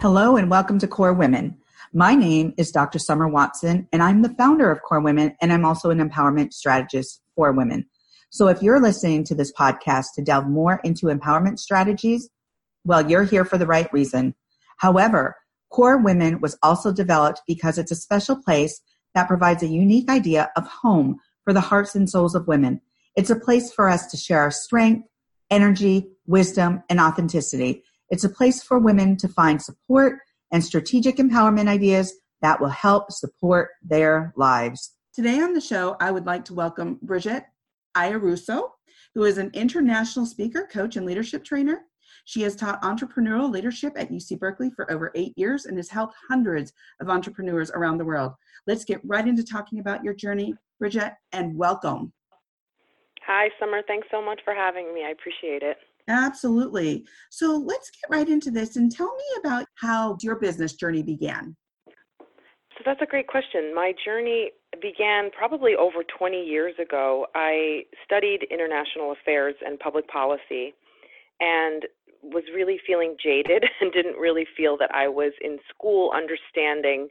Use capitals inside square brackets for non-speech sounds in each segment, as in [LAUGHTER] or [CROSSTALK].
Hello and welcome to KORE Women. My name is Dr. Summer Watson and I'm the founder of KORE Women and I'm also an empowerment strategist for women. So if you're listening to this podcast to delve more into empowerment strategies, well, you're here for the right reason. However, KORE Women was also developed because it's a special place that provides a unique idea of home for the hearts and souls of women. It's a place for us to share our strength, energy, wisdom, and authenticity it's a place for women to find support and strategic empowerment ideas that will help support their lives. Today on the show, I would like to welcome Brigette Iarrusso, who is an international speaker, coach, and leadership trainer. She has taught entrepreneurial leadership at UC Berkeley for over eight years and has helped hundreds of entrepreneurs around the world. Let's get right into talking about your journey, Brigette, and welcome. Hi, Summer. Thanks so much for having me. I appreciate it. Absolutely. So let's get right into this and tell me about how your business journey began. So that's a great question. My journey began probably over 20 years ago. I studied international affairs and public policy and was really feeling jaded [LAUGHS] and didn't really feel that I was in school understanding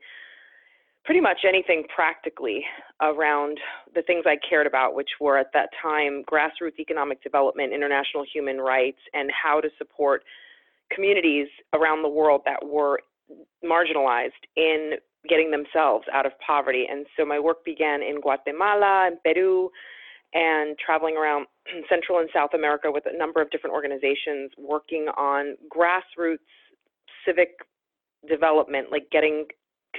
pretty much anything practically around the things I cared about, which were at that time grassroots economic development, international human rights, and how to support communities around the world that were marginalized in getting themselves out of poverty. And so my work began in Guatemala and Peru and traveling around [CLEARS THROAT] Central and South America with a number of different organizations working on grassroots civic development, like getting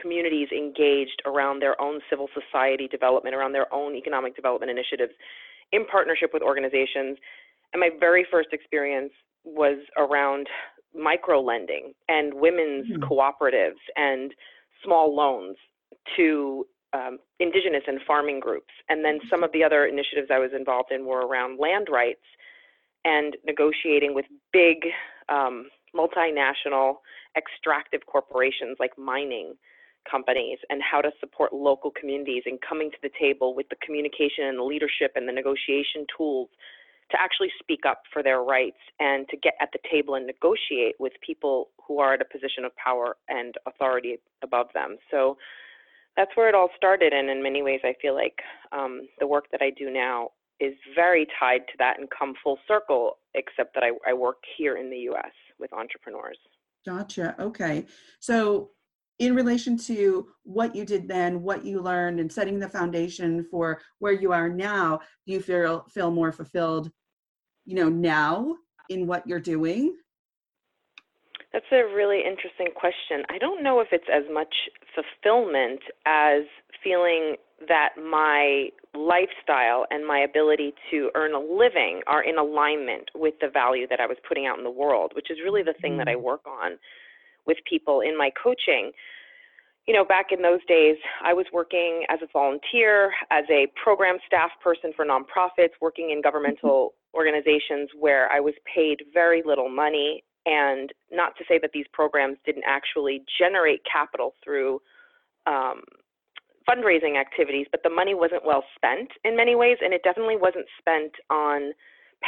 communities engaged around their own civil society development, around their own economic development initiatives in partnership with organizations. And my very first experience was around micro lending and women's mm-hmm. cooperatives and small loans to um, indigenous and farming groups. And then some of the other initiatives I was involved in were around land rights and negotiating with big um, multinational extractive corporations like mining companies and how to support local communities and coming to the table with the communication and the leadership and the negotiation tools to actually speak up for their rights and to get at the table and negotiate with people who are at a position of power and authority above them. So that's where it all started. And in many ways, I feel like um, the work that I do now is very tied to that and come full circle, except that I, I work here in the US with entrepreneurs. Gotcha. Okay. So in relation to what you did then, what you learned, and setting the foundation for where you are now, do you feel feel more fulfilled, you know, now in what you're doing? That's a really interesting question. I don't know if it's as much fulfillment as feeling that my lifestyle and my ability to earn a living are in alignment with the value that I was putting out in the world, which is really the thing that I mm. work on with people in my coaching. You know, back in those days, I was working as a volunteer, as a program staff person for nonprofits, working in governmental organizations where I was paid very little money. And not to say that these programs didn't actually generate capital through um, fundraising activities, but the money wasn't well spent in many ways, and it definitely wasn't spent on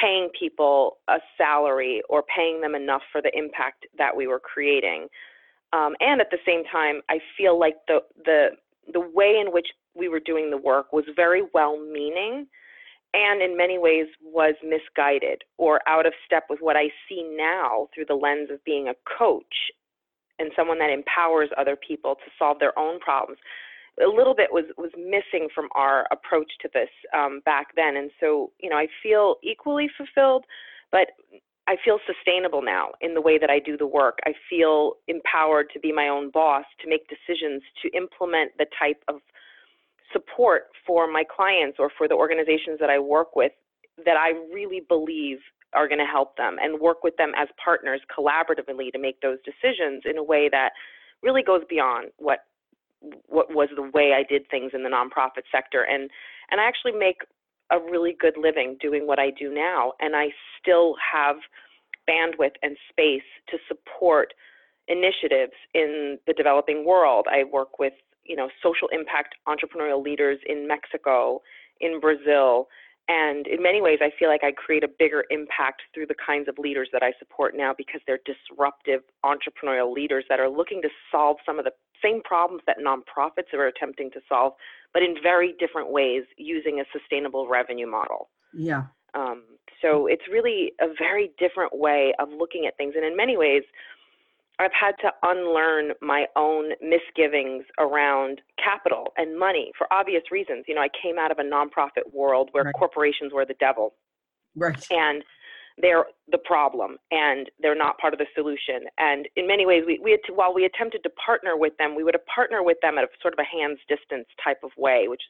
paying people a salary or paying them enough for the impact that we were creating. Um, and at the same time, I feel like the the the way in which we were doing the work was very well meaning and in many ways was misguided or out of step with what I see now through the lens of being a coach and someone that empowers other people to solve their own problems a little bit was was missing from our approach to this um, back then, and so you know I feel equally fulfilled, but I feel sustainable now in the way that I do the work. I feel empowered to be my own boss, to make decisions, to implement the type of support for my clients or for the organizations that I work with that I really believe are going to help them and work with them as partners collaboratively to make those decisions in a way that really goes beyond what what was the way I did things in the nonprofit sector and and I actually make a really good living doing what I do now and I still have bandwidth and space to support initiatives in the developing world. I work with, you know, social impact entrepreneurial leaders in Mexico, in Brazil, And in many ways, I feel like I create a bigger impact through the kinds of leaders that I support now because they're disruptive entrepreneurial leaders that are looking to solve some of the same problems that nonprofits are attempting to solve, but in very different ways using a sustainable revenue model. Yeah. Um, so it's really a very different way of looking at things. And in many ways, I've had to unlearn my own misgivings around capital and money for obvious reasons. You know, I came out of a nonprofit world where right. corporations were the devil. Right. And they're the problem and they're not part of the solution. And in many ways, we, we had to, while we attempted to partner with them, we would have partnered with them at a sort of a hands distance type of way, which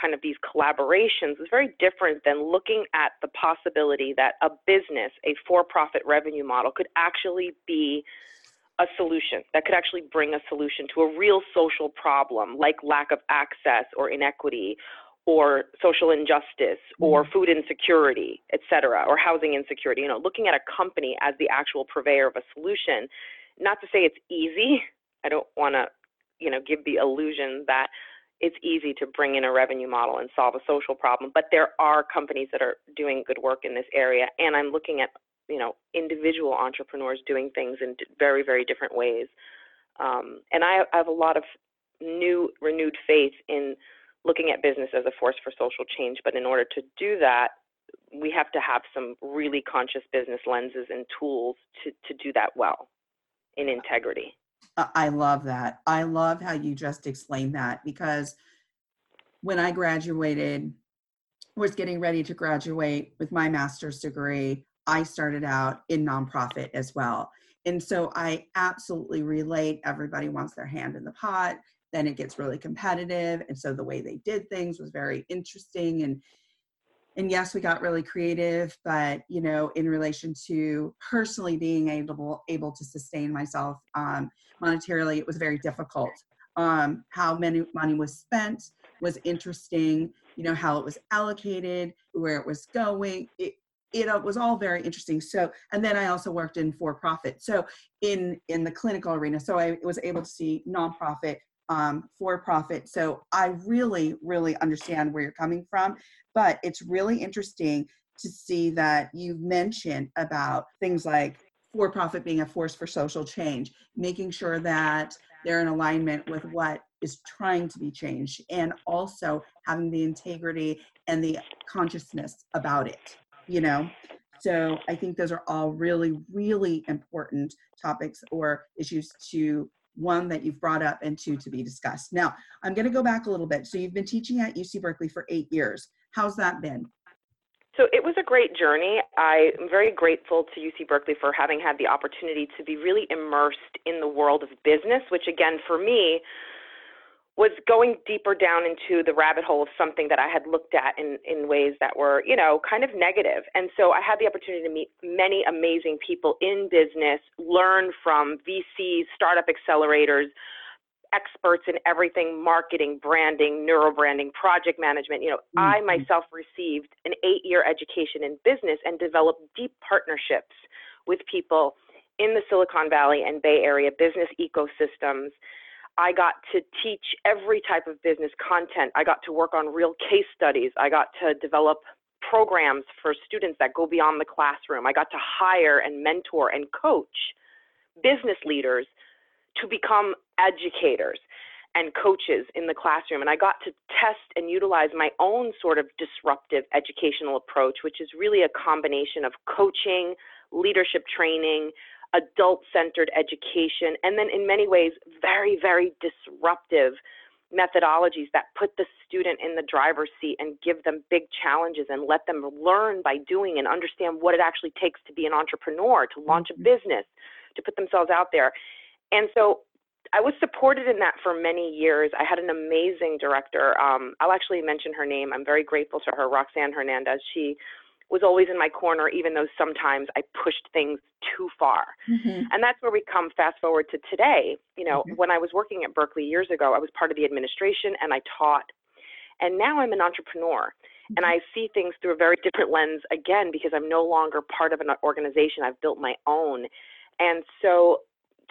kind of these collaborations is very different than looking at the possibility that a business, a for profit revenue model, could actually be a solution that could actually bring a solution to a real social problem like lack of access or inequity or social injustice or mm-hmm. food insecurity, et cetera, or housing insecurity. You know, looking at a company as the actual purveyor of a solution, not to say it's easy. I don't want to, you know, give the illusion that it's easy to bring in a revenue model and solve a social problem, but there are companies that are doing good work in this area. And I'm looking at you know individual entrepreneurs doing things in very very different ways. Um, and I, I have a lot of new renewed faith in looking at business as a force for social change but in order to do that we have to have some really conscious business lenses and tools to, to do that well in integrity. I love that. I love how you just explained that because when i graduated was getting ready to graduate with my master's degree I started out in nonprofit as well. And so I absolutely relate. Everybody wants their hand in the pot. Then it gets really competitive. And so the way they did things was very interesting. And and yes, we got really creative, but you know, in relation to personally being able able to sustain myself um, monetarily, it was very difficult. Um, how many money was spent was interesting. You know how it was allocated, where it was going. It, it uh, was all very interesting. So and then i also worked in for profit so in in the clinical arena so i was able to see nonprofit um, for profit so i really really understand where you're coming from but it's really interesting to see that you've mentioned about things like for profit being a force for social change making sure that they're in alignment with what is trying to be changed and also having the integrity and the consciousness about it you know? So i think those are all really really important topics or issues to one that you've brought up and two to be discussed. Now i'm going to go back a little bit. So you've been teaching at uc berkeley for eight years. How's that been? So it was a great journey. I am very grateful to UC Berkeley for having had the opportunity to be really immersed in the world of business, which again, for me, was going deeper down into the rabbit hole of something that I had looked at in, in ways that were, you know, kind of negative. And so I had the opportunity to meet many amazing people in business, learn from VCs, startup accelerators, experts in everything marketing, branding, neurobranding, project management. You know, mm-hmm. I myself received an eight year education in business and developed deep partnerships with people in the Silicon Valley and Bay Area business ecosystems I got to teach every type of business content. I got to work on real case studies. I got to develop programs for students that go beyond the classroom. I got to hire and mentor and coach business leaders to become educators and coaches in the classroom. And I got to test and utilize my own sort of disruptive educational approach, which is really a combination of coaching, leadership training, adult centered education, and then in many ways, very, very disruptive methodologies that put the student in the driver's seat and give them big challenges and let them learn by doing and understand what it actually takes to be an entrepreneur, to launch a mm-hmm. business, to put themselves out there. And so I was supported in that for many years. I had an amazing director. Um, I'll actually mention her name. I'm very grateful to her, Roxanne Hernandez. She was always in my corner, even though sometimes I pushed things too far. Mm-hmm. And that's where we come fast forward to today. You know, mm-hmm. when I was working at Berkeley years ago, I was part of the administration and I taught. And now I'm an entrepreneur mm-hmm. and I see things through a very different lens again because I'm no longer part of an organization. I've built my own. And so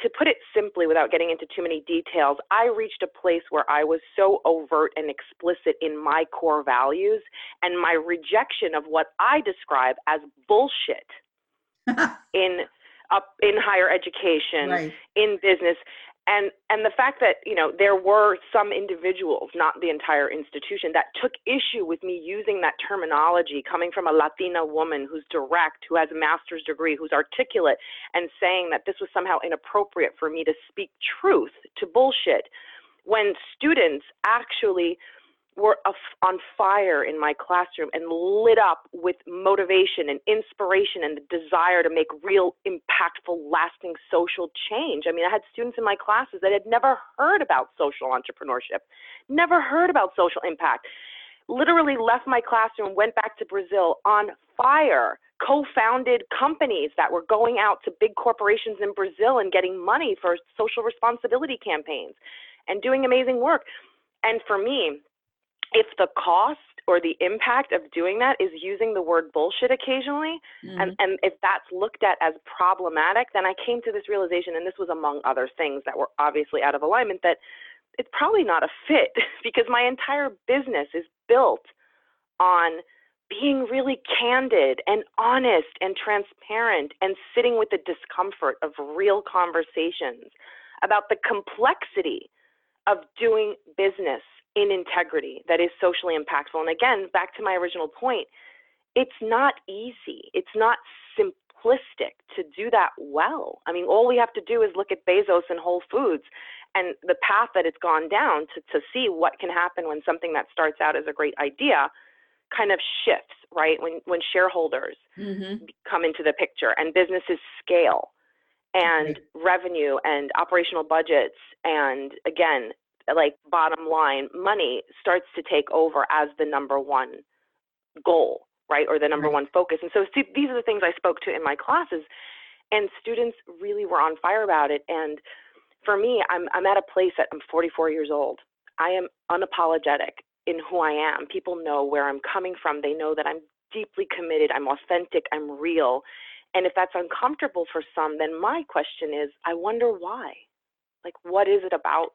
to put it simply, without getting into too many details, I reached a place where I was so overt and explicit in my core values and my rejection of what I describe as bullshit [LAUGHS] in up in higher education, right. in business, and and the fact that you know there were some individuals not the entire institution that took issue with me using that terminology coming from a latina woman who's direct who has a master's degree who's articulate and saying that this was somehow inappropriate for me to speak truth to bullshit when students actually were on fire in my classroom and lit up with motivation and inspiration and the desire to make real impactful lasting social change. I mean i had students in my classes that had never heard about social entrepreneurship never heard about social impact literally left my classroom went back to brazil on fire co-founded companies that were going out to big corporations in brazil and getting money for social responsibility campaigns and doing amazing work. And for me if the cost or the impact of doing that is using the word bullshit occasionally, mm-hmm. and, and if that's looked at as problematic, then I came to this realization, and this was among other things that were obviously out of alignment, that it's probably not a fit [LAUGHS] because my entire business is built on being really candid and honest and transparent and sitting with the discomfort of real conversations about the complexity of doing business in integrity that is socially impactful. And again, back to my original point, it's not easy. It's not simplistic to do that well. I mean, all we have to do is look at Bezos and Whole Foods and the path that it's gone down to, to see what can happen when something that starts out as a great idea kind of shifts, right? When when shareholders mm-hmm. come into the picture and businesses scale and right. revenue and operational budgets and again like bottom line money starts to take over as the number one goal right or the number right. one focus. And so see, these are the things i spoke to in my classes and students really were on fire about it. And for me i'm i'm at a place that i'm 44 years old. I am unapologetic in who i am. People know where i'm coming from. They know that i'm deeply committed. I'm authentic. I'm real. And if that's uncomfortable for some then my question is i wonder why. Like what is it about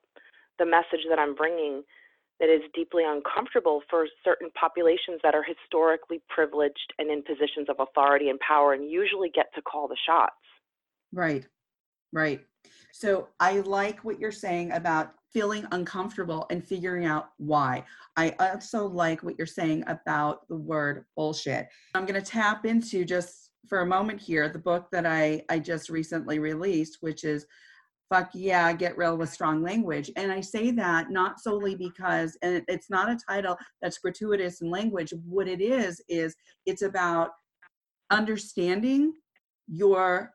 the message that I'm bringing that is deeply uncomfortable for certain populations that are historically privileged and in positions of authority and power and usually get to call the shots. Right, right. So I like what you're saying about feeling uncomfortable and figuring out why. I also like what you're saying about the word bullshit. I'm going to tap into just for a moment here the book that I, I just recently released, which is fuck yeah, get real with strong language. And I say that not solely because, and it's not a title that's gratuitous in language. What it is, is it's about understanding your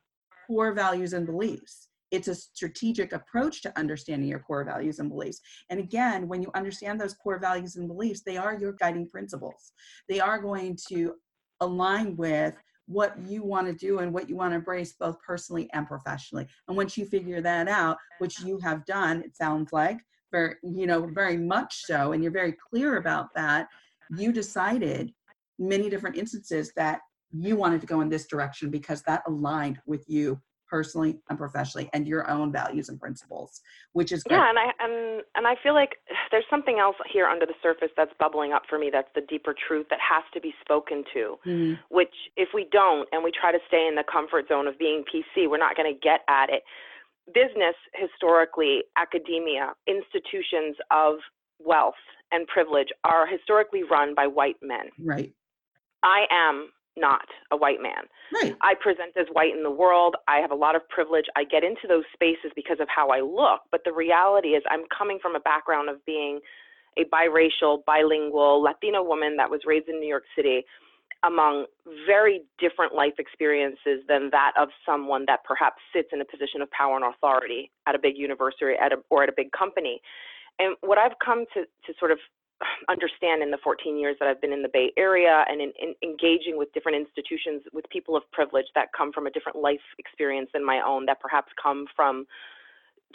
core values and beliefs. It's a strategic approach to understanding your core values and beliefs. And again, when you understand those core values and beliefs, they are your guiding principles. They are going to align with what you want to do and what you want to embrace both personally and professionally. And once you figure that out which you have done it sounds like very you know very much so and you're very clear about that you decided many different instances that you wanted to go in this direction because that aligned with you personally and professionally and your own values and principles which is great. yeah and i and and i feel like there's something else here under the surface that's bubbling up for me that's the deeper truth that has to be spoken to mm-hmm. which if we don't and we try to stay in the comfort zone of being pc we're not going to get at it business historically academia institutions of wealth and privilege are historically run by white men right i am not a white man. Right. I present as white in the world. I have a lot of privilege. I get into those spaces because of how I look. But the reality is, I'm coming from a background of being a biracial, bilingual Latina woman that was raised in New York City among very different life experiences than that of someone that perhaps sits in a position of power and authority at a big university at a, or at a big company. And what I've come to, to sort of understand in the 14 years that I've been in the Bay Area and in, in, engaging with different institutions with people of privilege that come from a different life experience than my own, that perhaps come from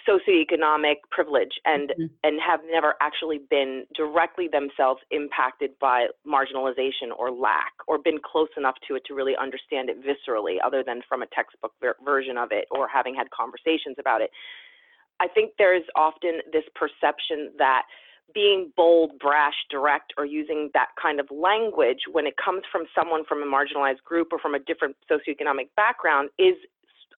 socioeconomic privilege and mm-hmm. and have never actually been directly themselves impacted by marginalization or lack or been close enough to it to really understand it viscerally other than from a textbook ver- version of it or having had conversations about it i think there's often this perception that being bold, brash, direct, or using that kind of language when it comes from someone from a marginalized group or from a different socioeconomic background is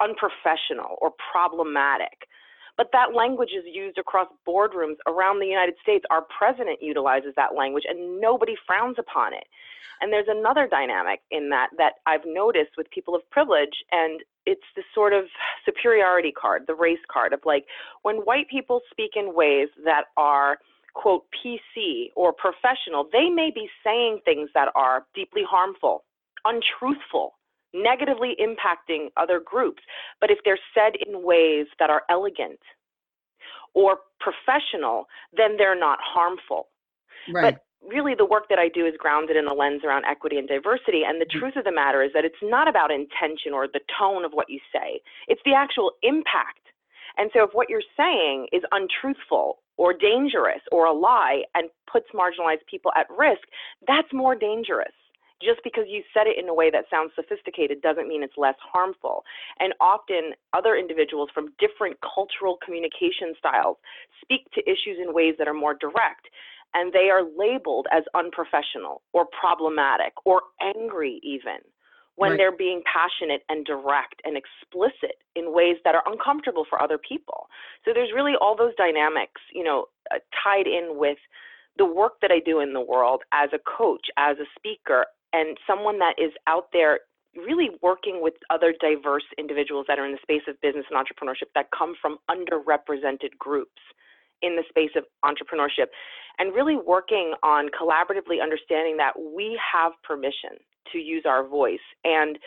unprofessional or problematic. But that language is used across boardrooms around the United States. Our president utilizes that language and nobody frowns upon it. And there's another dynamic in that that I've noticed with people of privilege, and it's this sort of superiority card, the race card of like when white people speak in ways that are quote PC or professional, they may be saying things that are deeply harmful, untruthful, negatively impacting other groups. But if they're said in ways that are elegant or professional, then they're not harmful. Right. But really the work that I do is grounded in a lens around equity and diversity. And the mm-hmm. truth of the matter is that it's not about intention or the tone of what you say, it's the actual impact. And so if what you're saying is untruthful or dangerous or a lie and puts marginalized people at risk, that's more dangerous. Just because you said it in a way that sounds sophisticated doesn't mean it's less harmful. And often, other individuals from different cultural communication styles speak to issues in ways that are more direct, and they are labeled as unprofessional or problematic or angry, even when right. they're being passionate and direct and explicit in ways that are uncomfortable for other people. So there's really all those dynamics, you know, uh, tied in with the work that I do in the world as a coach, as a speaker, and someone that is out there really working with other diverse individuals that are in the space of business and entrepreneurship that come from underrepresented groups in the space of entrepreneurship and really working on collaboratively understanding that we have permission to use our voice. And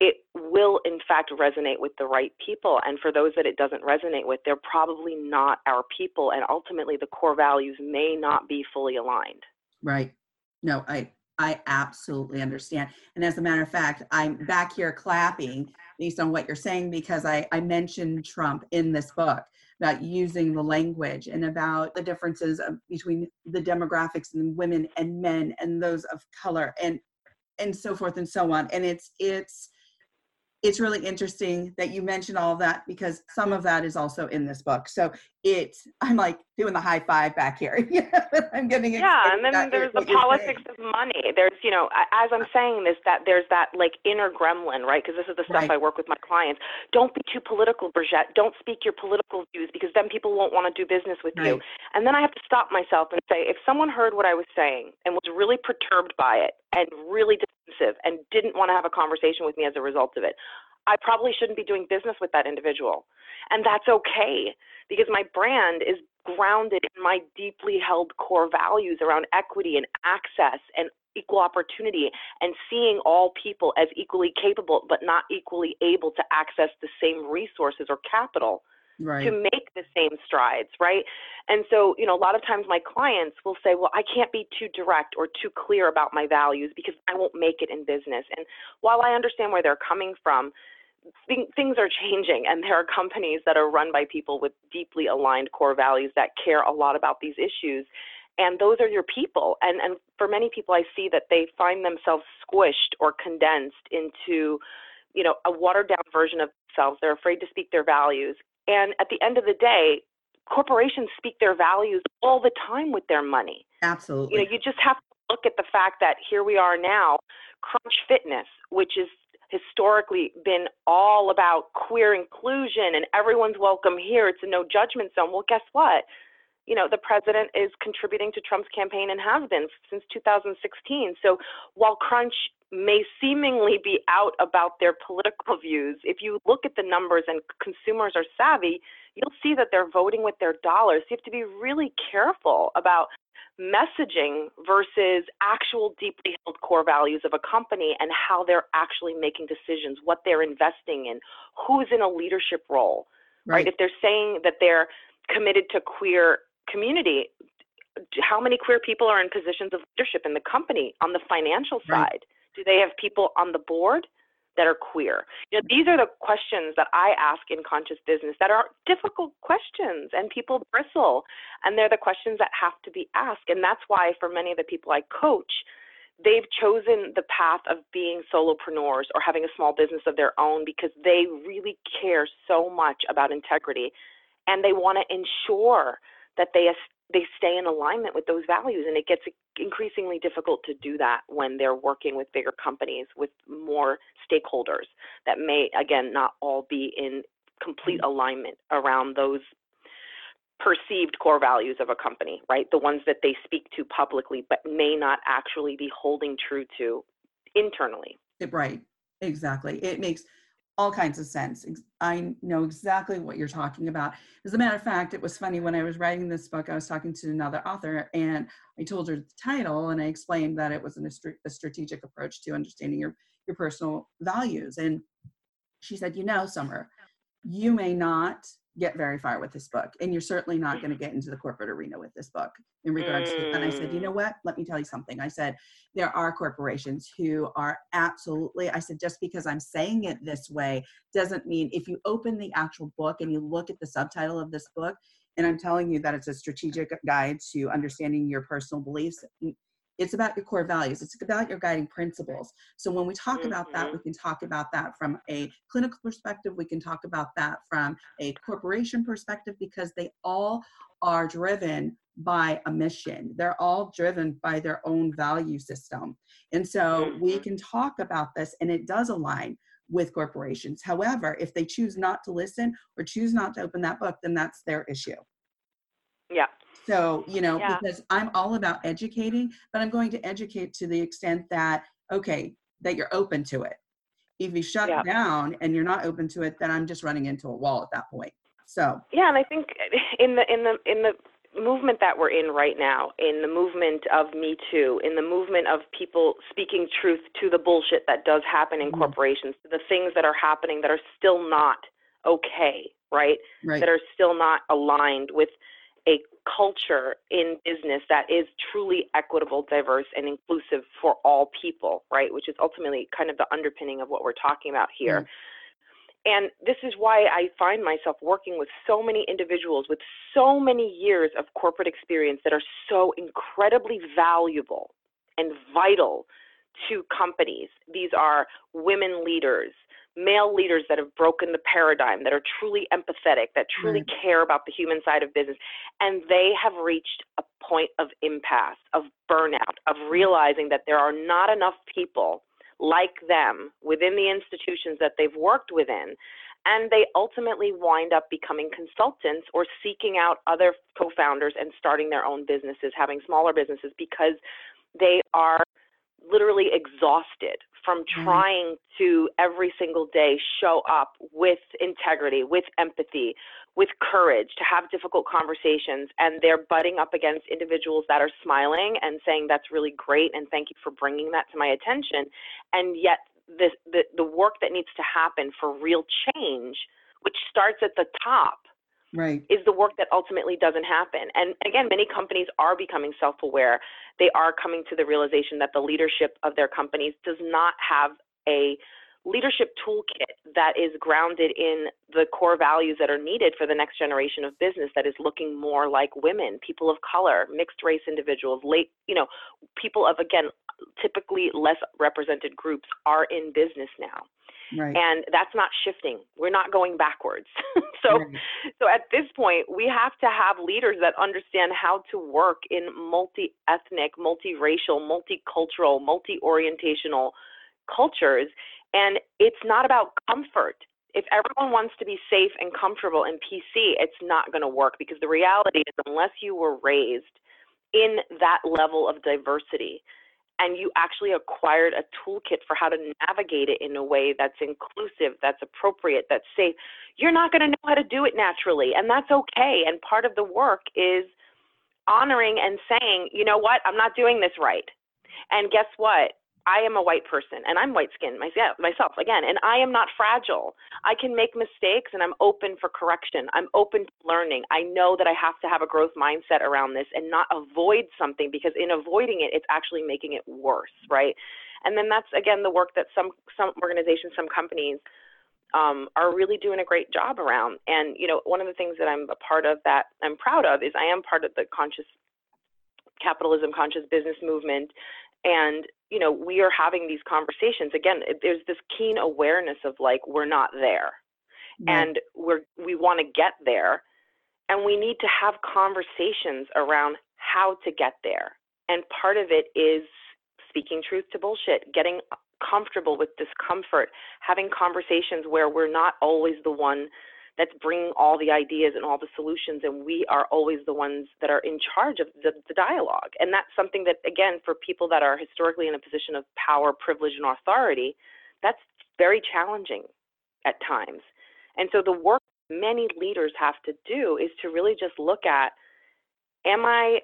it will, in fact, resonate with the right people. And for those that it doesn't resonate with, they're probably not our people. And ultimately, the core values may not be fully aligned. Right. No, I, I absolutely understand. And as a matter of fact, I'm back here clapping based on what you're saying because I, I mentioned Trump in this book about using the language and about the differences of, between the demographics and women and men and those of color. And and so forth and so on and it's it's it's really interesting that you mentioned all of that because some of that is also in this book. So it, I'm like doing the high five back here. [LAUGHS] I'm getting yeah, and then there's the politics of money. There's you know, as I'm saying this, that there's that like inner gremlin, right? Because this is the stuff right. I work with my clients. Don't be too political, Brigette. Don't speak your political views because then people won't want to do business with right. you. And then I have to stop myself and say, if someone heard what I was saying and was really perturbed by it and really and didn't want to have a conversation with me as a result of it, I probably shouldn't be doing business with that individual. And that's okay because my brand is grounded in my deeply held core values around equity and access and equal opportunity and seeing all people as equally capable but not equally able to access the same resources or capital right. to make the same strides, right? And so, you know, a lot of times my clients will say, well, I can't be too direct or too clear about my values because I won't make it in business. And while I understand where they're coming from, things are changing and there are companies that are run by people with deeply aligned core values that care a lot about these issues and those are your people and and for many people i see that they find themselves squished or condensed into you know a watered down version of themselves they're afraid to speak their values and at the end of the day corporations speak their values all the time with their money absolutely you know you just have to look at the fact that here we are now crunch fitness which is historically been all about queer inclusion and everyone's welcome here. It's a no judgment zone. Well, guess what? You know, the president is contributing to Trump's campaign and has been since 2016. So while Crunch may seemingly be out about their political [LAUGHS] views, if you look at the numbers and consumers are savvy, you'll see that they're voting with their dollars. You have to be really careful about messaging versus actual deeply held core values of a company and how they're actually making decisions, what they're investing in, who's in a leadership role, right? right? If they're saying that they're committed to queer community, how many queer people are in positions of leadership in the company on the financial side? Do they have people on the board? that are queer? You know, these are the questions that I ask in conscious business that are difficult questions and people bristle. And they're the questions that have to be asked. And that's why for many of the people I coach, they've chosen the path of being solopreneurs or having a small business of their own because they really care so much about integrity and they want to ensure that they they stay in alignment with those values and it gets increasingly difficult to do that when they're working with bigger companies with more stakeholders that may again not all be in complete mm-hmm. alignment around those perceived core values of a company right? The ones that they speak to publicly but may not actually be holding true to internally. Right. Exactly. It makes all kinds of sense. I know exactly what you're talking about. As a matter of fact, it was funny when I was writing this book, I was talking to another author and I told her the title and I explained that it was an, a strategic approach to understanding your, your personal values. And she said, You know, Summer, you may not get very far with this book and you're certainly not going to get into the corporate arena with this book in regards mm. to and i said you know what? Let me tell you something. I said there are corporations who are absolutely i said just because i'm saying it this way doesn't mean if you open the actual book and you look at the subtitle of this book and i'm telling you that it's a strategic guide to understanding your personal beliefs it's about your core values. It's about your guiding principles. So when we talk mm-hmm. about that we mm-hmm. can talk about that from a clinical perspective. We can talk about that from a corporation perspective because they all are driven by a mission. They're all driven by their own value system. And so mm-hmm. we can talk about this and it does align with corporations. However if they choose not to listen or choose not to open that book then that's their issue. Yeah so, you know, yeah. because I'm all about educating, but I'm going to educate to the extent that, okay, that you're open to it. If you shut yeah. down and you're not open to it, then I'm just running into a wall at that point. So yeah, and I think in the in the in the movement that we're in right now, in the movement of Me Too, in the movement of people speaking truth to the bullshit that does happen in mm-hmm. corporations, the things that are happening that are still not okay, right? right? That are still not aligned with a culture in business that is truly equitable, diverse, and inclusive for all people, right? Which is ultimately kind of the underpinning of what we're talking about here. Mm. And this is why I find myself working with so many individuals with so many years of corporate experience that are so incredibly valuable and vital to companies. These are women leaders, male leaders that have broken the paradigm, that are truly empathetic, that truly right. care about the human side of business. And they have reached a point of impasse, of burnout, of mm. realizing that there are not enough people like them within the institutions that they've worked within. And they ultimately wind up becoming consultants or seeking out other co founders and starting their own businesses, having smaller businesses because they are literally exhausted from mm-hmm. trying to every single day show up with integrity, with empathy, with courage to have difficult conversations. And they're butting up against individuals that are smiling and saying, That's really great. And thank you for bringing that to my attention. And yet, the, the, the work that needs to happen for real change, which starts at the top, right. is the work that ultimately doesn't happen. And again, many companies are becoming self aware. They are coming to the realization that the leadership of their companies does not have a leadership toolkit that is grounded in the core values that are needed for the next generation of business that is looking more like women, people of color, mixed race individuals, late, you know, people of again typically less represented groups are in business now. Right. And that's not shifting. We're not going backwards. [LAUGHS] so right. so at this point, we have to have leaders that understand how to work in multi-ethnic, multiracial, multicultural, multi-orientational cultures and it's not about comfort. If everyone wants to be safe and comfortable in PC, it's not going to work because the reality is unless you were raised in that level of diversity, and you actually acquired a toolkit for how to navigate it in a way that's inclusive, that's appropriate, that's safe, you're not going to know how to do it naturally. And that's okay. And part of the work is honoring and saying, you know what, I'm not doing this right. And guess what? I am a white person and I'm white skinned myself, again, and I am not fragile. I can make mistakes and I'm open for correction. I'm open to learning. I know that I have to have a growth mindset around this and not avoid something because in avoiding it, it's actually making it worse, right? And then that's again the work that some some organizations, some companies um, are really doing a great job around. And you know, one of the things that I'm a part of that I'm proud of is I am part of the conscious capitalism, conscious business movement, and you know we are having these conversations. Again there's this keen awareness of like we're not there. And we're we want to get there. And we need to have conversations around how to get there. And part of it is speaking truth to bullshit getting comfortable with discomfort having conversations where we're not always the one that's bringing all the ideas and all the solutions and we are always the ones that are in charge of the, the, dialogue. And that's something that again for people that are historically in a position of power privilege and authority that's very challenging at times. And so the work many leaders have to do is to really just look at am i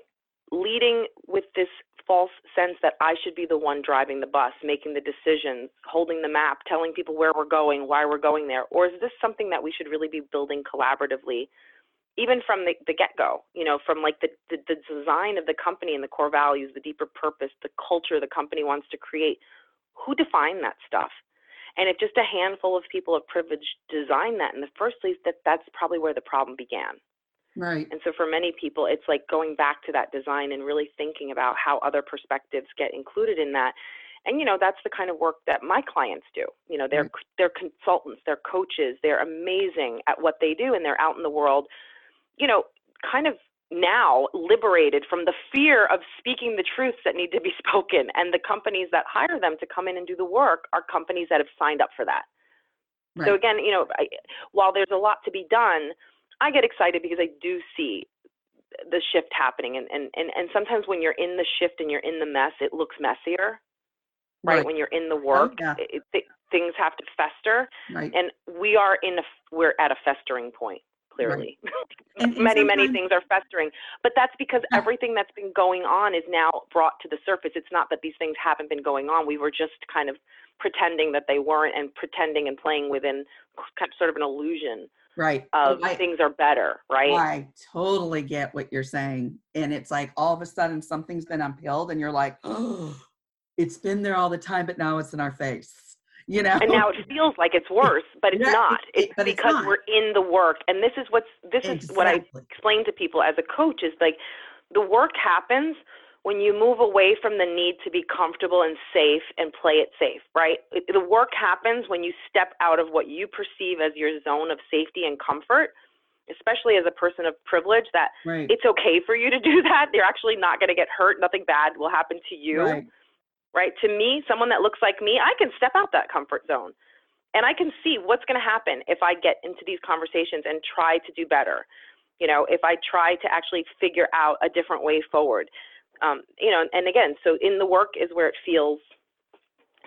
leading with this false sense that I should be the one driving the bus, making the decisions, holding the map, telling people where we're going, why we're going there? Or is this something that we should really be building collaboratively, even from the, the get go, you know, from like the, the, the design of the company and the core values, the deeper purpose, the culture the company wants to create? Who define that stuff? And if just a handful of people of privilege design that in the first place, that that's probably where the problem began. Right. And so for many people, it's like going back to that design and really thinking about how other perspectives get included in that. And you know, that's the kind of work that my clients do. You know, they're right. they're consultants, they're coaches, they're amazing at what they do and they're out in the world, you know, kind of now liberated from the fear of speaking the truths that need to be [LAUGHS] spoken. And the companies that hire them to come in and do the work are companies that have signed up for that. Right. So again, you know, I, while there's a lot to be done, I get excited because I do see the shift happening and, and, and, and sometimes when you're in the shift and you're in the mess, it looks messier. Right. right. When you're in the oh, work, oh, yeah. it, it, things have to fester. Right. And we are in a, we're at a festering point clearly. Right. [LAUGHS] Many, many things are festering. But that's because everything that's been going on is now brought to the surface. It's not that these things haven't been going on. We were just kind of pretending that they weren't and pretending and playing within kind of sort of an illusion right of I, things are better right i totally get what you're saying and it's like all of a sudden something's been unpeeled and you're like oh [GASPS] it's been there all the time but now it's in our face you know and now it feels like it's worse but it's yeah, not it's, it, because it's not. we're in the work and this is what's this exactly. is what i explain to people as a coach is like the work happens when you move away from the need to be comfortable and safe and play it safe, right? The work happens when you step out of what you perceive as your zone of safety and comfort, especially as a person of privilege, that right. it's okay for you to do that. You're actually not going to get hurt. Nothing bad will happen to you. Right. Right? To me, someone that looks like me, I can step out that comfort zone. And I can see what's going to happen if I get into these conversations and try to do better. You know, if I try to actually figure out a different way forward um, you know, and again, so in the work is where it feels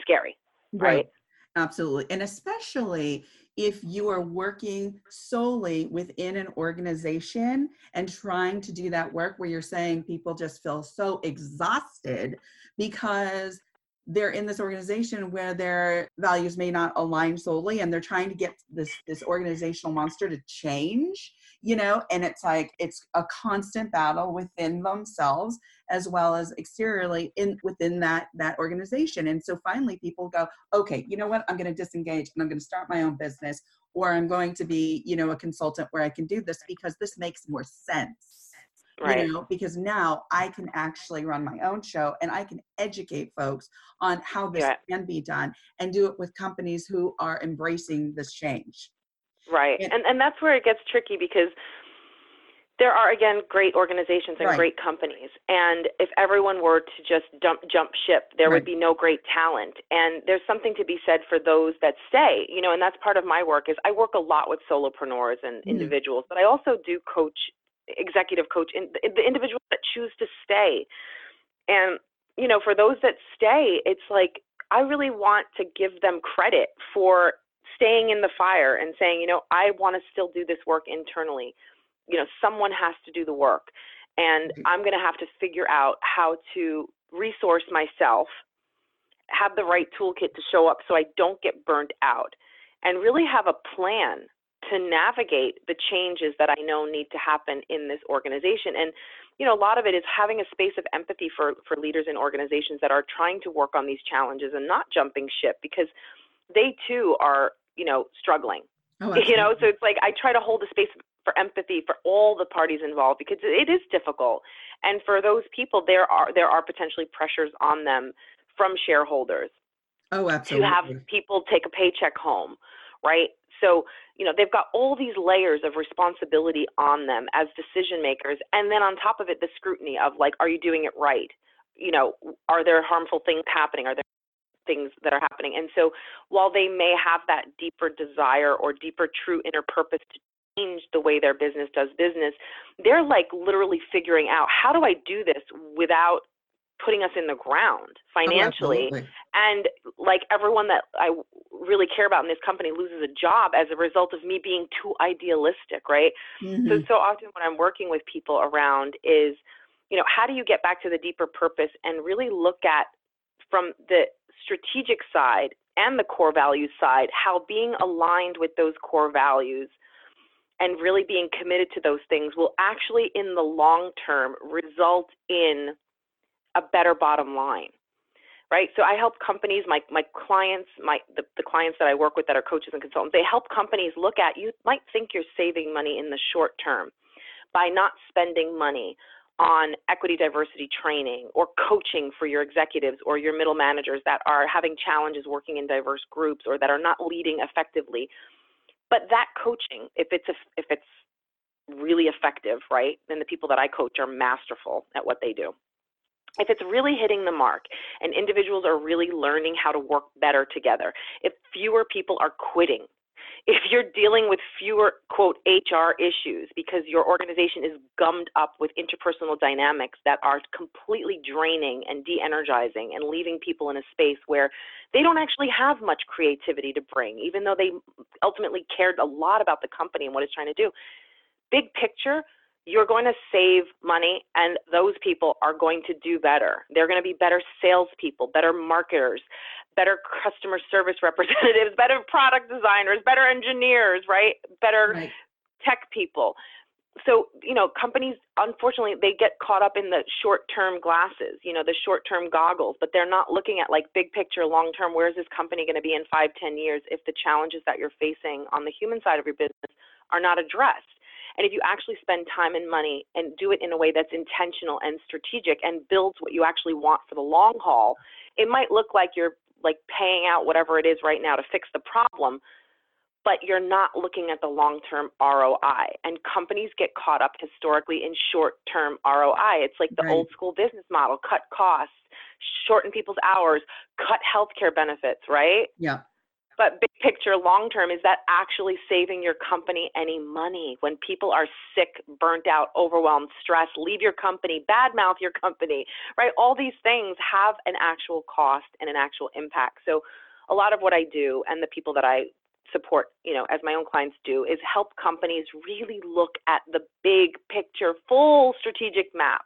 scary, right? right? Absolutely. And especially if you are working solely within an organization and trying to do that work where you're saying people just feel so exhausted because they're in this organization where their values may not align solely and they're trying to get this this organizational monster to change you know? And it's like it's a constant battle within themselves as well as exteriorly in within that that organization. And so finally people go okay you know what? I'm going to disengage and i'm going to start my own business or i'm going to be you know a consultant where i can do this because this makes more sense right. you know because now i can actually run my own show and i can educate folks on how this yeah. can be done and do it with companies who are embracing this change right and, and and that's where it gets tricky because there are again great organizations and right. great companies and if everyone were to just dump, jump ship there right. would be no great talent and there's something to be said for those that stay you know and that's part of my work is i work a lot with solopreneurs and mm. individuals but i also do coach executive coach, in, the individuals that choose to stay. And, you know, for those that stay, it's like, I really want to give them credit for staying in the fire and saying, you know, I want to still do this work internally. You know, someone has to do the work. And mm-hmm. I'm going to have to figure out how to resource myself have the right toolkit to show up so I don't get burnt out, and really have a plan to navigate the changes that I know need to happen in this organization. And you know, a lot of it is having a space of empathy for for leaders in organizations that are trying to work on these challenges and not jumping ship because they too are, you know, struggling. Oh, [LAUGHS] you know, so it's like I try to hold a space for empathy for all the parties involved because it is difficult. And for those people, there are there are potentially pressures on them from shareholders. Oh, absolutely. To have people take a paycheck home, right? So, you know, they've got all these layers of responsibility on them as decision makers. And then on top of it, the scrutiny of like, are you doing it right? You know, are there harmful things happening? Are there things that are happening? And so while they may have that deeper desire or deeper true inner purpose to change the way their business does business, they're like literally figuring out how do I do this without putting us in the ground financially. Oh, and like everyone that i really care about in this company loses a job as a result of me being too idealistic right? Mm-hmm. so so often when i'm working with people around is you know how do you get back to the deeper purpose and really look at from the strategic side and the core values side how being aligned with those core values and really being committed to those things will actually in the long term result in a better bottom line right? So i help companies my my clients my the, the clients that i work with that are coaches and consultants they help companies look at you might think you're saving money in the short term by not spending money on equity diversity training or coaching for your executives or your middle managers that are having challenges working in diverse groups or that are not leading effectively. But that coaching if it's a, if it's really effective right then the people that i coach are masterful at what they do if it's really hitting the mark and individuals are really learning how to work better together, if fewer people are quitting, [LAUGHS] if you're dealing with fewer quote HR issues because your organization is gummed up with interpersonal dynamics that are completely draining and de-energizing and leaving people in a space where they don't actually have much creativity to bring even though they ultimately cared a lot about the company and what it's trying to do big picture you're going to save money and those people are going to do better. They're going to be better salespeople, better marketers, better customer service representatives, [LAUGHS] better product designers, better engineers, right? Better right. tech people. So, you know, companies, unfortunately, they get caught up in the short term glasses, you know, the short term goggles, but they're not looking at like big picture, long term, where is this company going to be in five, ten years if the challenges that you're facing on the human side of your business are not addressed. And if you actually spend time and money and do it in a way that's intentional and strategic and builds what you actually want for the long haul, it might look like you're like paying out whatever it is right now to fix the problem, but you're not looking at the long term ROI. And companies get caught up historically in short term ROI. It's like the right. old school business model cut costs, shorten people's hours, cut healthcare benefits, right? Yeah. But big picture, long term, is that actually saving your company any money? When people are sick, burnt out, overwhelmed, stressed, leave your company, badmouth your company, right? All these things have an actual cost and an actual impact. So, a lot of what I do and the people that I support, you know, as my own clients do, is help companies really look at the big picture, full strategic map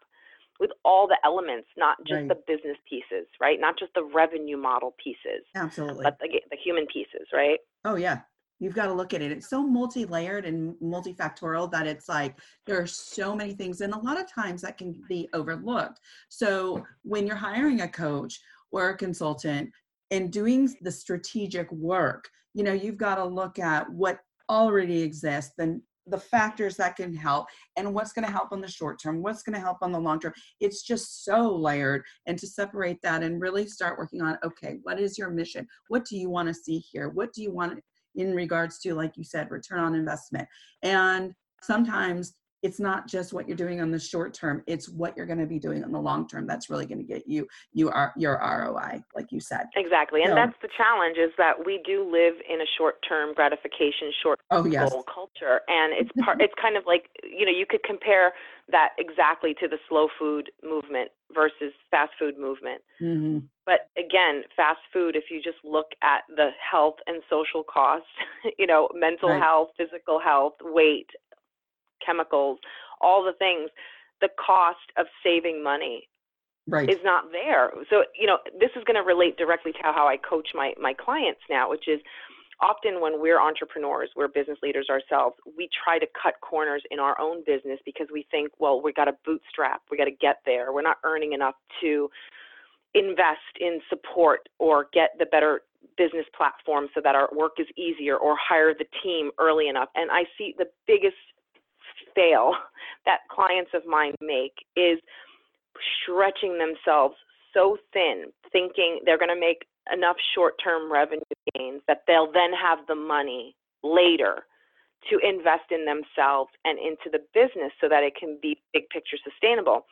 with all the elements, not just right. the business pieces, right? Not just the revenue model pieces. Absolutely. But the, the human pieces, right? Oh, yeah. You've got to look at it. It's so multi layered and multifactorial that it's like there are so many things. And a lot of times that can be overlooked. So when you're hiring a coach or a consultant and doing the strategic work, you know, you've got to look at what already exists, then the factors that can help and what's going to help on the short term what's going to help on the long term. It's just so layered and to separate that and really start working on okay what is your mission? What do you want to see here? What do you want in regards to like you said return on investment? And sometimes it's not just what you're doing on the short term it's what you're going to be doing on the long term that's really going to get you you are your roi like you said exactly and so, that's the challenge is that we do live in a short term gratification short oh, yes. goal culture and it's [LAUGHS] part it's kind of like you know you could compare that exactly to the slow food movement versus fast food movement mm-hmm. but again fast food if you just look at the health and social costs [LAUGHS] you know mental right. health physical health weight chemicals, all the things, the cost of saving money right. is not there. So, you know, this is going to relate directly to how I coach my, my clients now, which is often when we're entrepreneurs, we're business leaders ourselves, we try to cut corners in our own business because we think, well, we got to bootstrap, we got to get there. We're not earning enough to invest in support or get the better business platform so that our work is easier or hire the team early enough. And I see the biggest fail [LAUGHS] that clients of mine make is stretching themselves so thin, thinking they're going to make enough short term revenue gains that they'll then have the money later to invest in themselves and into the business so that it can be big picture sustainable.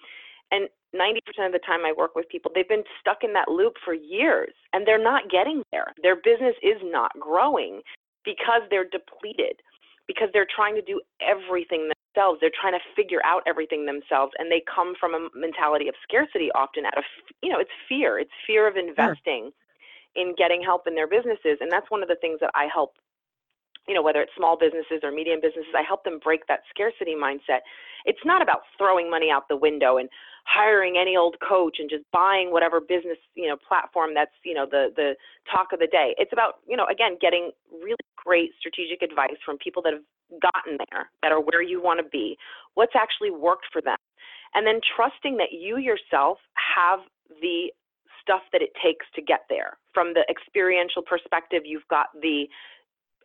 And 90% of the time I work with people, they've been stuck in that loop for years and they're not getting there. Their business is not growing because they're depleted, because they're trying to do everything themselves. They're trying to figure out everything themselves and they come from a mentality of scarcity often out of, you know, it's fear. It's fear of investing sure. in getting help in their businesses. And that's one of the things that I help you know, whether it's small businesses or medium businesses, I help them break that scarcity mindset. It's not about throwing money out the window and hiring any old coach and just buying whatever business, you know, platform that's, you know, the the talk of the day. It's about, you know, again, getting really great strategic advice from people that have gotten there, that are where you want to be. What's actually worked for them? And then trusting that you yourself have the stuff that it takes to get there. From the experiential perspective, you've got the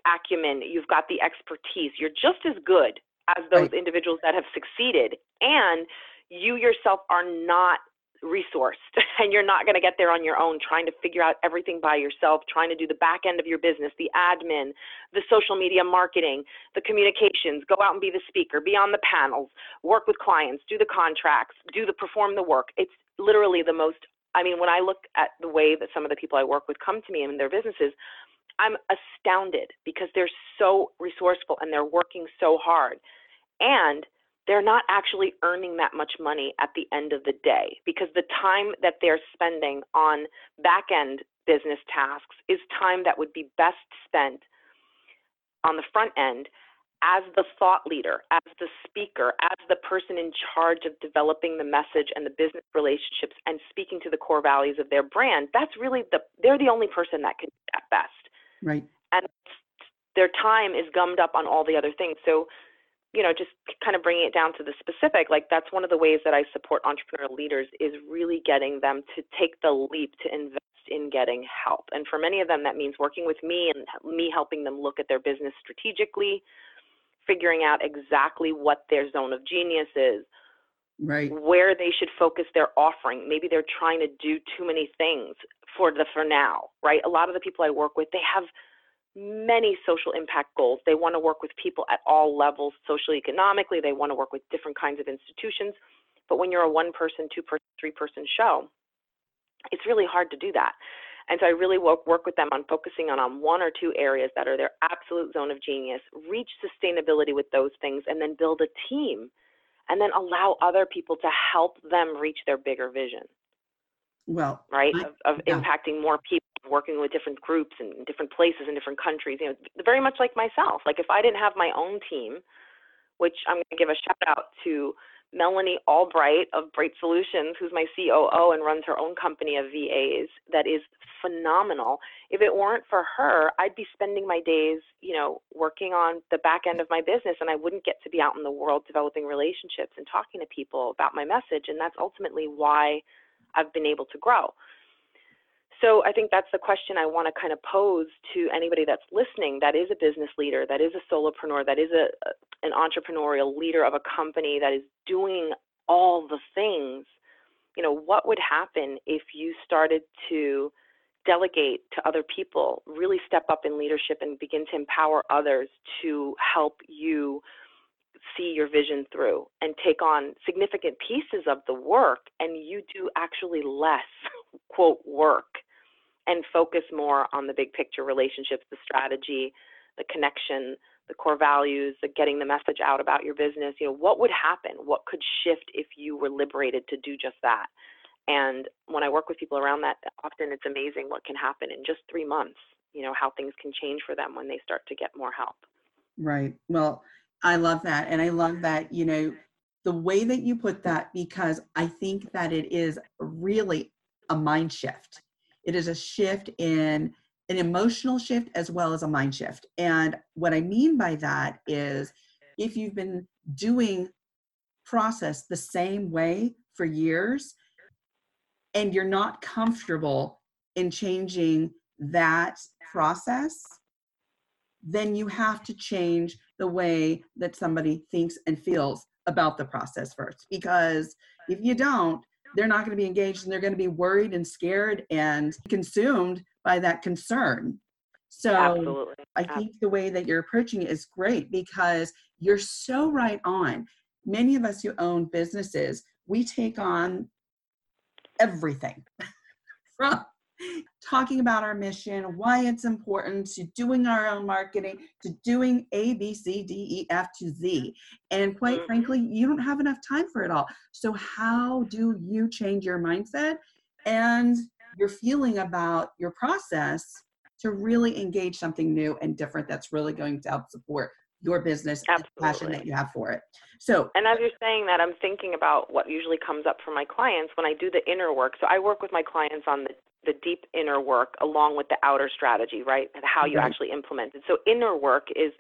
acumen, you've got the expertise. You're just as good as those right. individuals that have succeeded. And you yourself are not resourced [LAUGHS] and you're not going to get there on your own trying to figure out everything by yourself trying to do the back end of your business the admin the social media marketing the communications go out and be the speaker be on the panels work with clients do the contracts do the perform the work it's literally the most i mean when i look at the way that some of the people i work with come to me in their businesses I'm astounded because they're so resourceful and they're working so hard. And they're not actually earning that much money at the end of the day because the time that they're spending on back end business tasks is time that would be best spent on the front end as the thought leader, as the speaker, as the person in charge of developing the message and the business relationships and speaking to the core values of their brand. That's really the they're the only person that can do that best. Right. And their time is gummed up on all the other things. So, you know, just kind of bringing it down to the specific, like that's one of the ways that I support entrepreneurial leaders is really getting them to take the leap to invest in getting help. And for many of them, that means working with me and me helping them look at their business strategically, figuring out exactly what their zone of genius is, right. where they should focus their offering. Maybe they're trying to do too many things for the for now right? A lot of the people i work with they have many social impact goals. They want to work with people at all levels socially economically. They want to work with different kinds of institutions. But when you're a one person two person three person show it's really hard to do that. And so I really work, work with them on focusing on, on one or two areas that are their absolute zone of genius, reach sustainability with those things, and then build a team and then allow other people to help them reach their bigger vision. Well, right, I, of, of yeah. impacting more people, working with different groups and different places in different countries. You know, very much like myself. Like if I didn't have my own team, which I'm going to give a shout out to Melanie Albright of Bright Solutions, who's my COO and runs her own company of VAs that is phenomenal. If it weren't for her, I'd be spending my days, you know, working on the back end of my business and I wouldn't get to be out in the world developing relationships and talking to people about my message. And that's ultimately why I've been able to grow. So I think that's the question I want to kind of pose to anybody that's listening that is a business leader, that is a solopreneur, that is a an entrepreneurial leader of a company that is doing all the things. You know, what would happen if you started to delegate to other people, really step up in leadership and begin to empower others to help you see your vision through and take on significant pieces of the work and you do actually less [LAUGHS] quote work and focus more on the big picture relationships, the strategy, the connection, the core values, the getting the message out about your business. You know, what would happen? What could shift if you were liberated to do just that? And when I work with people around that, often it's amazing what can happen in just three months, you know, how things can change for them when they start to get more help. Right. Well, I love that. And I love that, you know, the way that you put that because I think that it is really a mind shift. It is a shift in an emotional shift as well as a mind shift. And what I mean by that is if you've been doing process the same way for years and you're not comfortable in changing that process, then you have to change the way that somebody thinks and feels about the process first. Because if you don't, they're not going to be engaged and they're going to be worried and scared and consumed by that concern. So Absolutely. I think the way that you're approaching it is great because you're so right on. Many of us who own businesses, we take on everything [LAUGHS] from talking about our mission, why it's important, to doing our own marketing, to doing A, B, C, D, E, F to Z. And quite mm-hmm. frankly, you don't have enough time for it all. So, how do you change your mindset and your feeling about your process to really engage something new and different that's really going to help support your business Absolutely. and passion that you have for it. So, and as you're saying that, I'm thinking about what usually comes up for my clients when I do the inner work. So I work with my clients on the the deep inner work along with the outer strategy, right? And how you right. actually implement it. So inner work is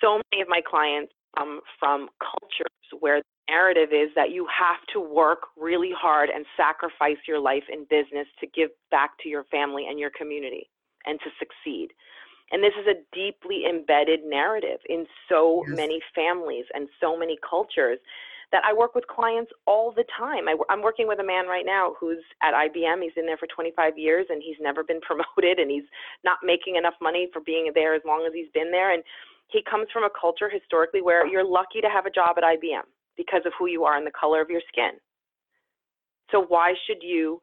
so many of my clients come from cultures where the narrative is that you have to work really hard and sacrifice your life in business to give back to your family and your community and to succeed. And this is a deeply embedded narrative in so yes. many families and so many cultures that I work with clients all the time. I, am working with a man right now who's at IBM. He's in there for 25 years and he's never been [LAUGHS] promoted and he's not making enough money for being there as long as he's been there. And he comes from a culture historically where you're lucky to have a job at IBM because of who you are and the color of your skin. So why should you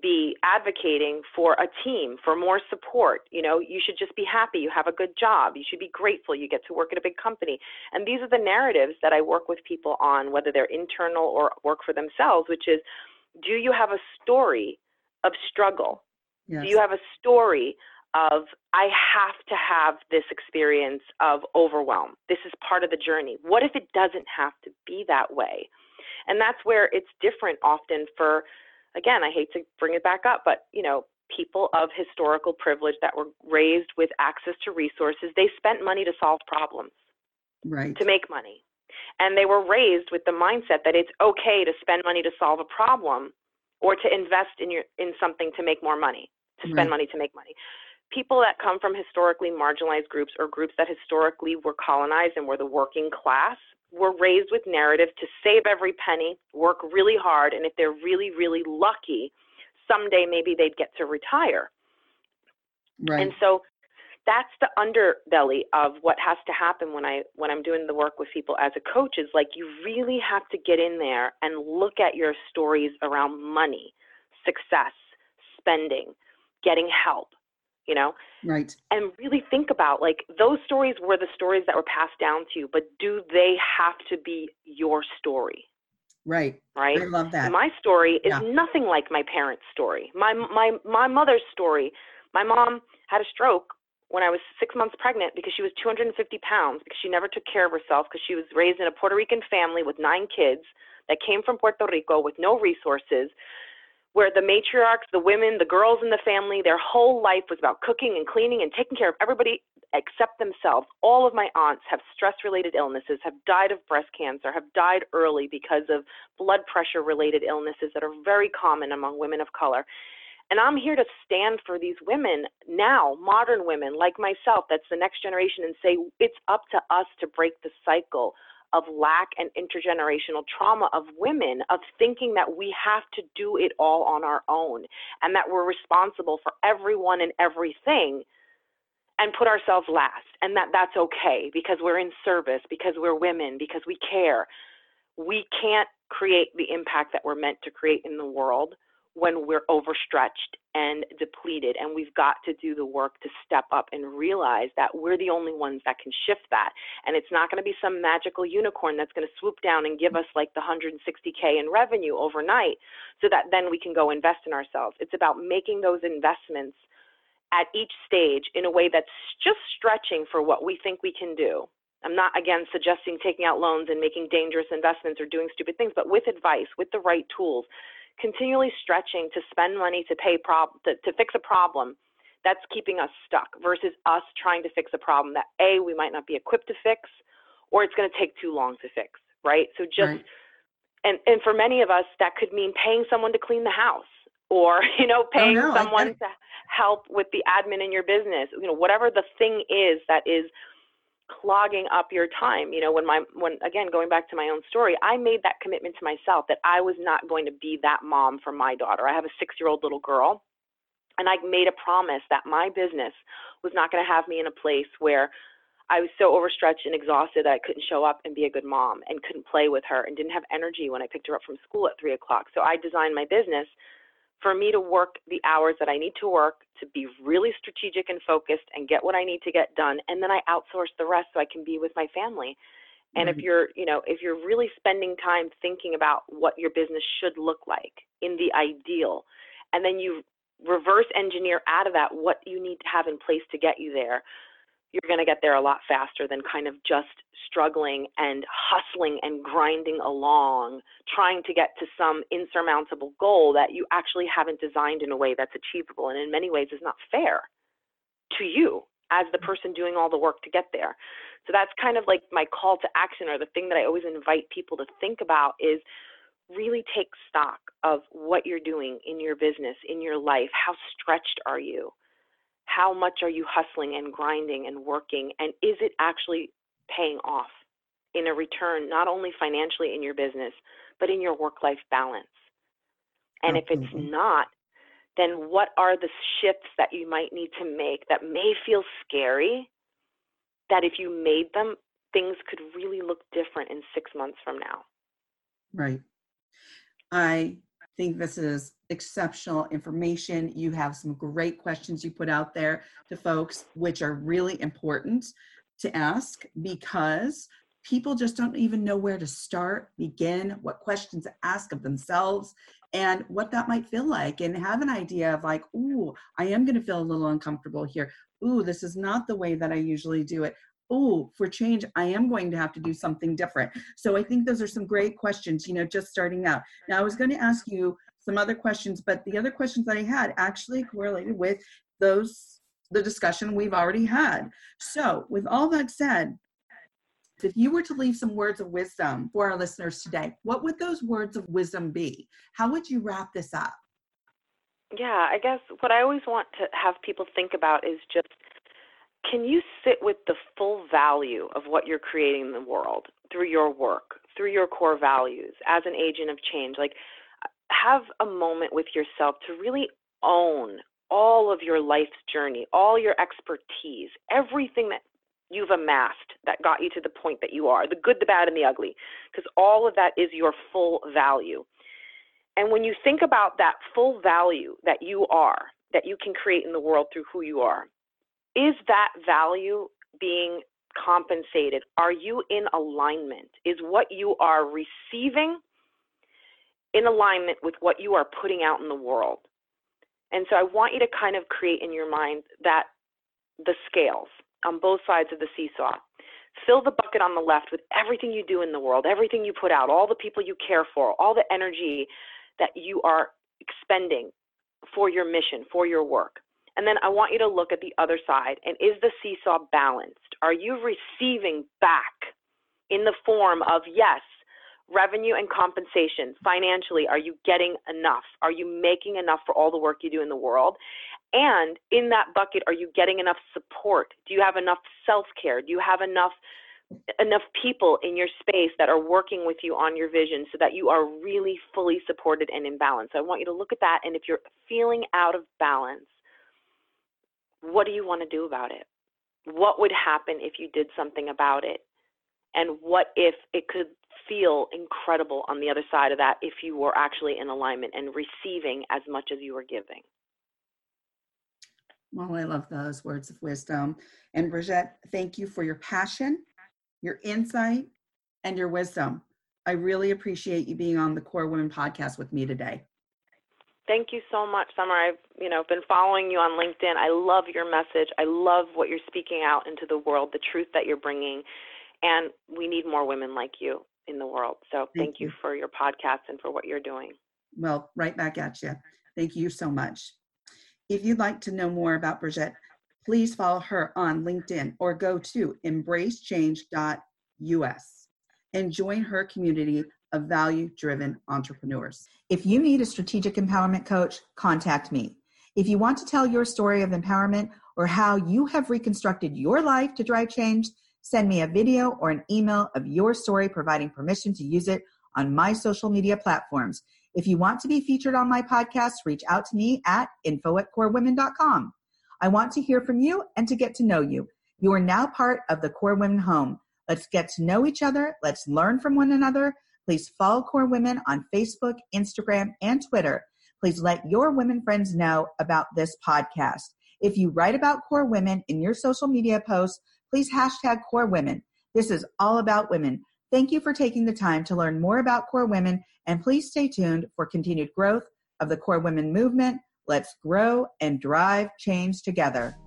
be advocating for a team, for more support. You know, you should just be happy. You have a good job. You should be grateful. You get to work at a big company. And these are the narratives that I work with people on, whether they're internal or work for themselves, which is do you have a story of struggle? Yes. Do you have a story of I have to have this experience of overwhelm? This is part of the journey. What if it doesn't have to be that way? And that's where it's different often for again, I hate to bring it back up, but you know, people of historical privilege that were raised with access to resources, they spent money to solve problems. Right. To make money. And they were raised with the mindset that it's okay to spend money to solve a problem or to invest in your in something to make more money, to spend right. money to make money. People that come from historically marginalized groups or groups that historically were colonized and were the working class were raised with narrative to save every penny, work really hard, and if they're really, really lucky, someday maybe they'd get to retire. Right. And so that's the underbelly of what has to happen when I when I'm doing the work with people as a coach is like you really have to get in there and look at your stories around money, success, spending, getting help, you know? Right. And really think about like those stories were the stories that were passed down to you but do they have to be your story? Right. Right? i love that. My story is yeah. nothing like my parents story. My my my mother's story my mom had a stroke when I was six months pregnant because she was 250 pounds because she never took care of herself because she was raised in a Puerto Rican family with nine kids that came from Puerto Rico with no resources where the matriarchs, the women, the girls in the family, their whole life was about cooking and cleaning and taking care of everybody except themselves. All of my aunts have stress related illnesses, have died of breast cancer, have died early because of blood pressure related illnesses that are very common among women of color. And I'm here to stand for these women now, modern women like myself, that's the next generation, and say it's up to us to break the cycle of lack and intergenerational trauma of women of thinking that we have to do it all on our own and that we're responsible for everyone and everything and put ourselves last and that that's okay because we're in service because we're women because we care. We can't create the impact that we're meant to create in the world when we're overstretched and depleted. And we've got to do the work to step up and realize that we're the only ones that can shift that. And it's not going to be some magical unicorn that's going to swoop down and give us like the 160K in revenue overnight so that then we can go invest in ourselves. It's about making those investments at each stage in a way that's just stretching for what we think we can do I'm not again suggesting taking out loans and making dangerous investments or doing stupid things, but with advice, with the right tools, continually stretching to spend money to pay prob to, to fix a problem that's keeping us stuck versus us trying to fix a problem that a we might not be equipped to fix or it's going to take too long to fix, right? So just right. and and for many of us that could mean paying someone to clean the house or [LAUGHS] you know paying oh, no, someone to help with the admin in your business you know whatever the thing is that is clogging up your time you know when my when again going back to my own story i made that commitment to myself that i was not going to be that mom for my daughter i have a 6 year old little girl and i made a promise that my business was not going to have me in a place where I was so overstretched and exhausted that I couldn't show up and be a good mom and couldn't play with her and didn't have energy when I picked her up from school at three o'clock. So I designed my business for me to work the hours that I need to work, to be really strategic and focused and get what I need to get done. And then I outsource the rest so I can be with my family. And mm-hmm. if you're, you know, if you're really spending time thinking about what your business should look like in the ideal, and then you reverse engineer out of that what you need to have in place to get you there, you're going to get there a lot faster than kind of just struggling and hustling and grinding along, trying to get to some insurmountable goal that you actually haven't designed in a way that's achievable and in many ways is not fair to you as the person doing all the work to get there. So that's kind of like my call to action or the thing that I always invite people to think about is really take stock of what you're doing in your business, in your life. How stretched are you? How much are you hustling and grinding and working and is it actually paying off in a return not only financially in your business but in your work life balance? And Absolutely. if it's not then what are the shifts that you might need to make that may feel scary that if you made them things could really look different in 6 months from now? Right. I think this is exceptional information. You have some great questions you put out there to folks, which are really important to ask because people just don't even know where to start, begin, what questions to ask of themselves, and what that might feel like, and have an idea of like, ooh, I am going to feel a little uncomfortable here. Ooh, this is not the way that I usually do it oh, for change, I am going to have to do something different. So I think those are some great questions, you know, just starting out. Now, I was going to ask you some other questions, but the other questions that I had actually correlated with those, the discussion we've already had. So, with all that said, if you were to leave some words of wisdom for our listeners today, what would those words of wisdom be? How would you wrap this up? Yeah, I guess what I always want to have people think about is just can you sit with the full value of what you're creating in the world through your work, through your core values as an agent of change? Like, have a moment with yourself to really own all of your life's journey, all your expertise, everything that you've amassed that got you to the point that you are the good, the bad, and the ugly, because all of that is your full value. And when you think about that full value that you are, that you can create in the world through who you are, is that value being compensated? Are you in alignment? Is what you are receiving in alignment with what you are putting out in the world? And so I want you to kind of create in your mind that the scales on both sides of the seesaw. Fill the bucket on the left with everything you do in the world, everything you put out, all the people you care for, all the energy that you are expending for your mission, for your work. And then I want you to look at the other side. And is the seesaw balanced? Are you receiving back in the form of, yes, revenue and compensation financially? Are you getting enough? Are you making enough for all the work you do in the world? And in that bucket, are you getting enough support? Do you have enough self care? Do you have enough? enough people in your space that are working with you on your vision so that you are really fully supported and in balance. So I want you to look at that and if you're feeling out of balance, what do you want to do about it? What would happen if you did something about it? And what if it could feel incredible on the other side of that if you were actually in alignment and receiving as much as you were giving? Well, I love those words of wisdom. And Brigette, thank you for your passion, your insight, and your wisdom. I really appreciate you being on the KORE Women podcast with me today. Thank you so much, Summer. I've you know been following you on LinkedIn. I love your message. I love what you're speaking out into the world, the truth that you're bringing, And we need more women like you in the world. So thank, thank you. you for your podcast and for what you're doing. Well, right back at you. Thank you so much. If you'd like to know more about Brigette, please follow her on LinkedIn or go to embracechange.us and join her community of value driven entrepreneurs. If you need a strategic empowerment coach, contact me. If you want to tell your story of empowerment or how you have reconstructed your life to drive change, send me a video or an email of your story providing permission to use it on my social media platforms. If you want to be featured on my podcast, reach out to me at info at korewomen.com. I want to hear from you and to get to know you. You are now part of the KORE Women home. Let's get to know each other. Let's learn from one another. Please follow KORE Women on Facebook, Instagram, and Twitter. Please let your women friends know about this podcast. If you write about KORE Women in your social media posts, please hashtag KORE Women. This is all about women. Thank you for taking the time to learn more about KORE Women, and please stay tuned for continued growth of the KORE Women movement. Let's grow and drive change together.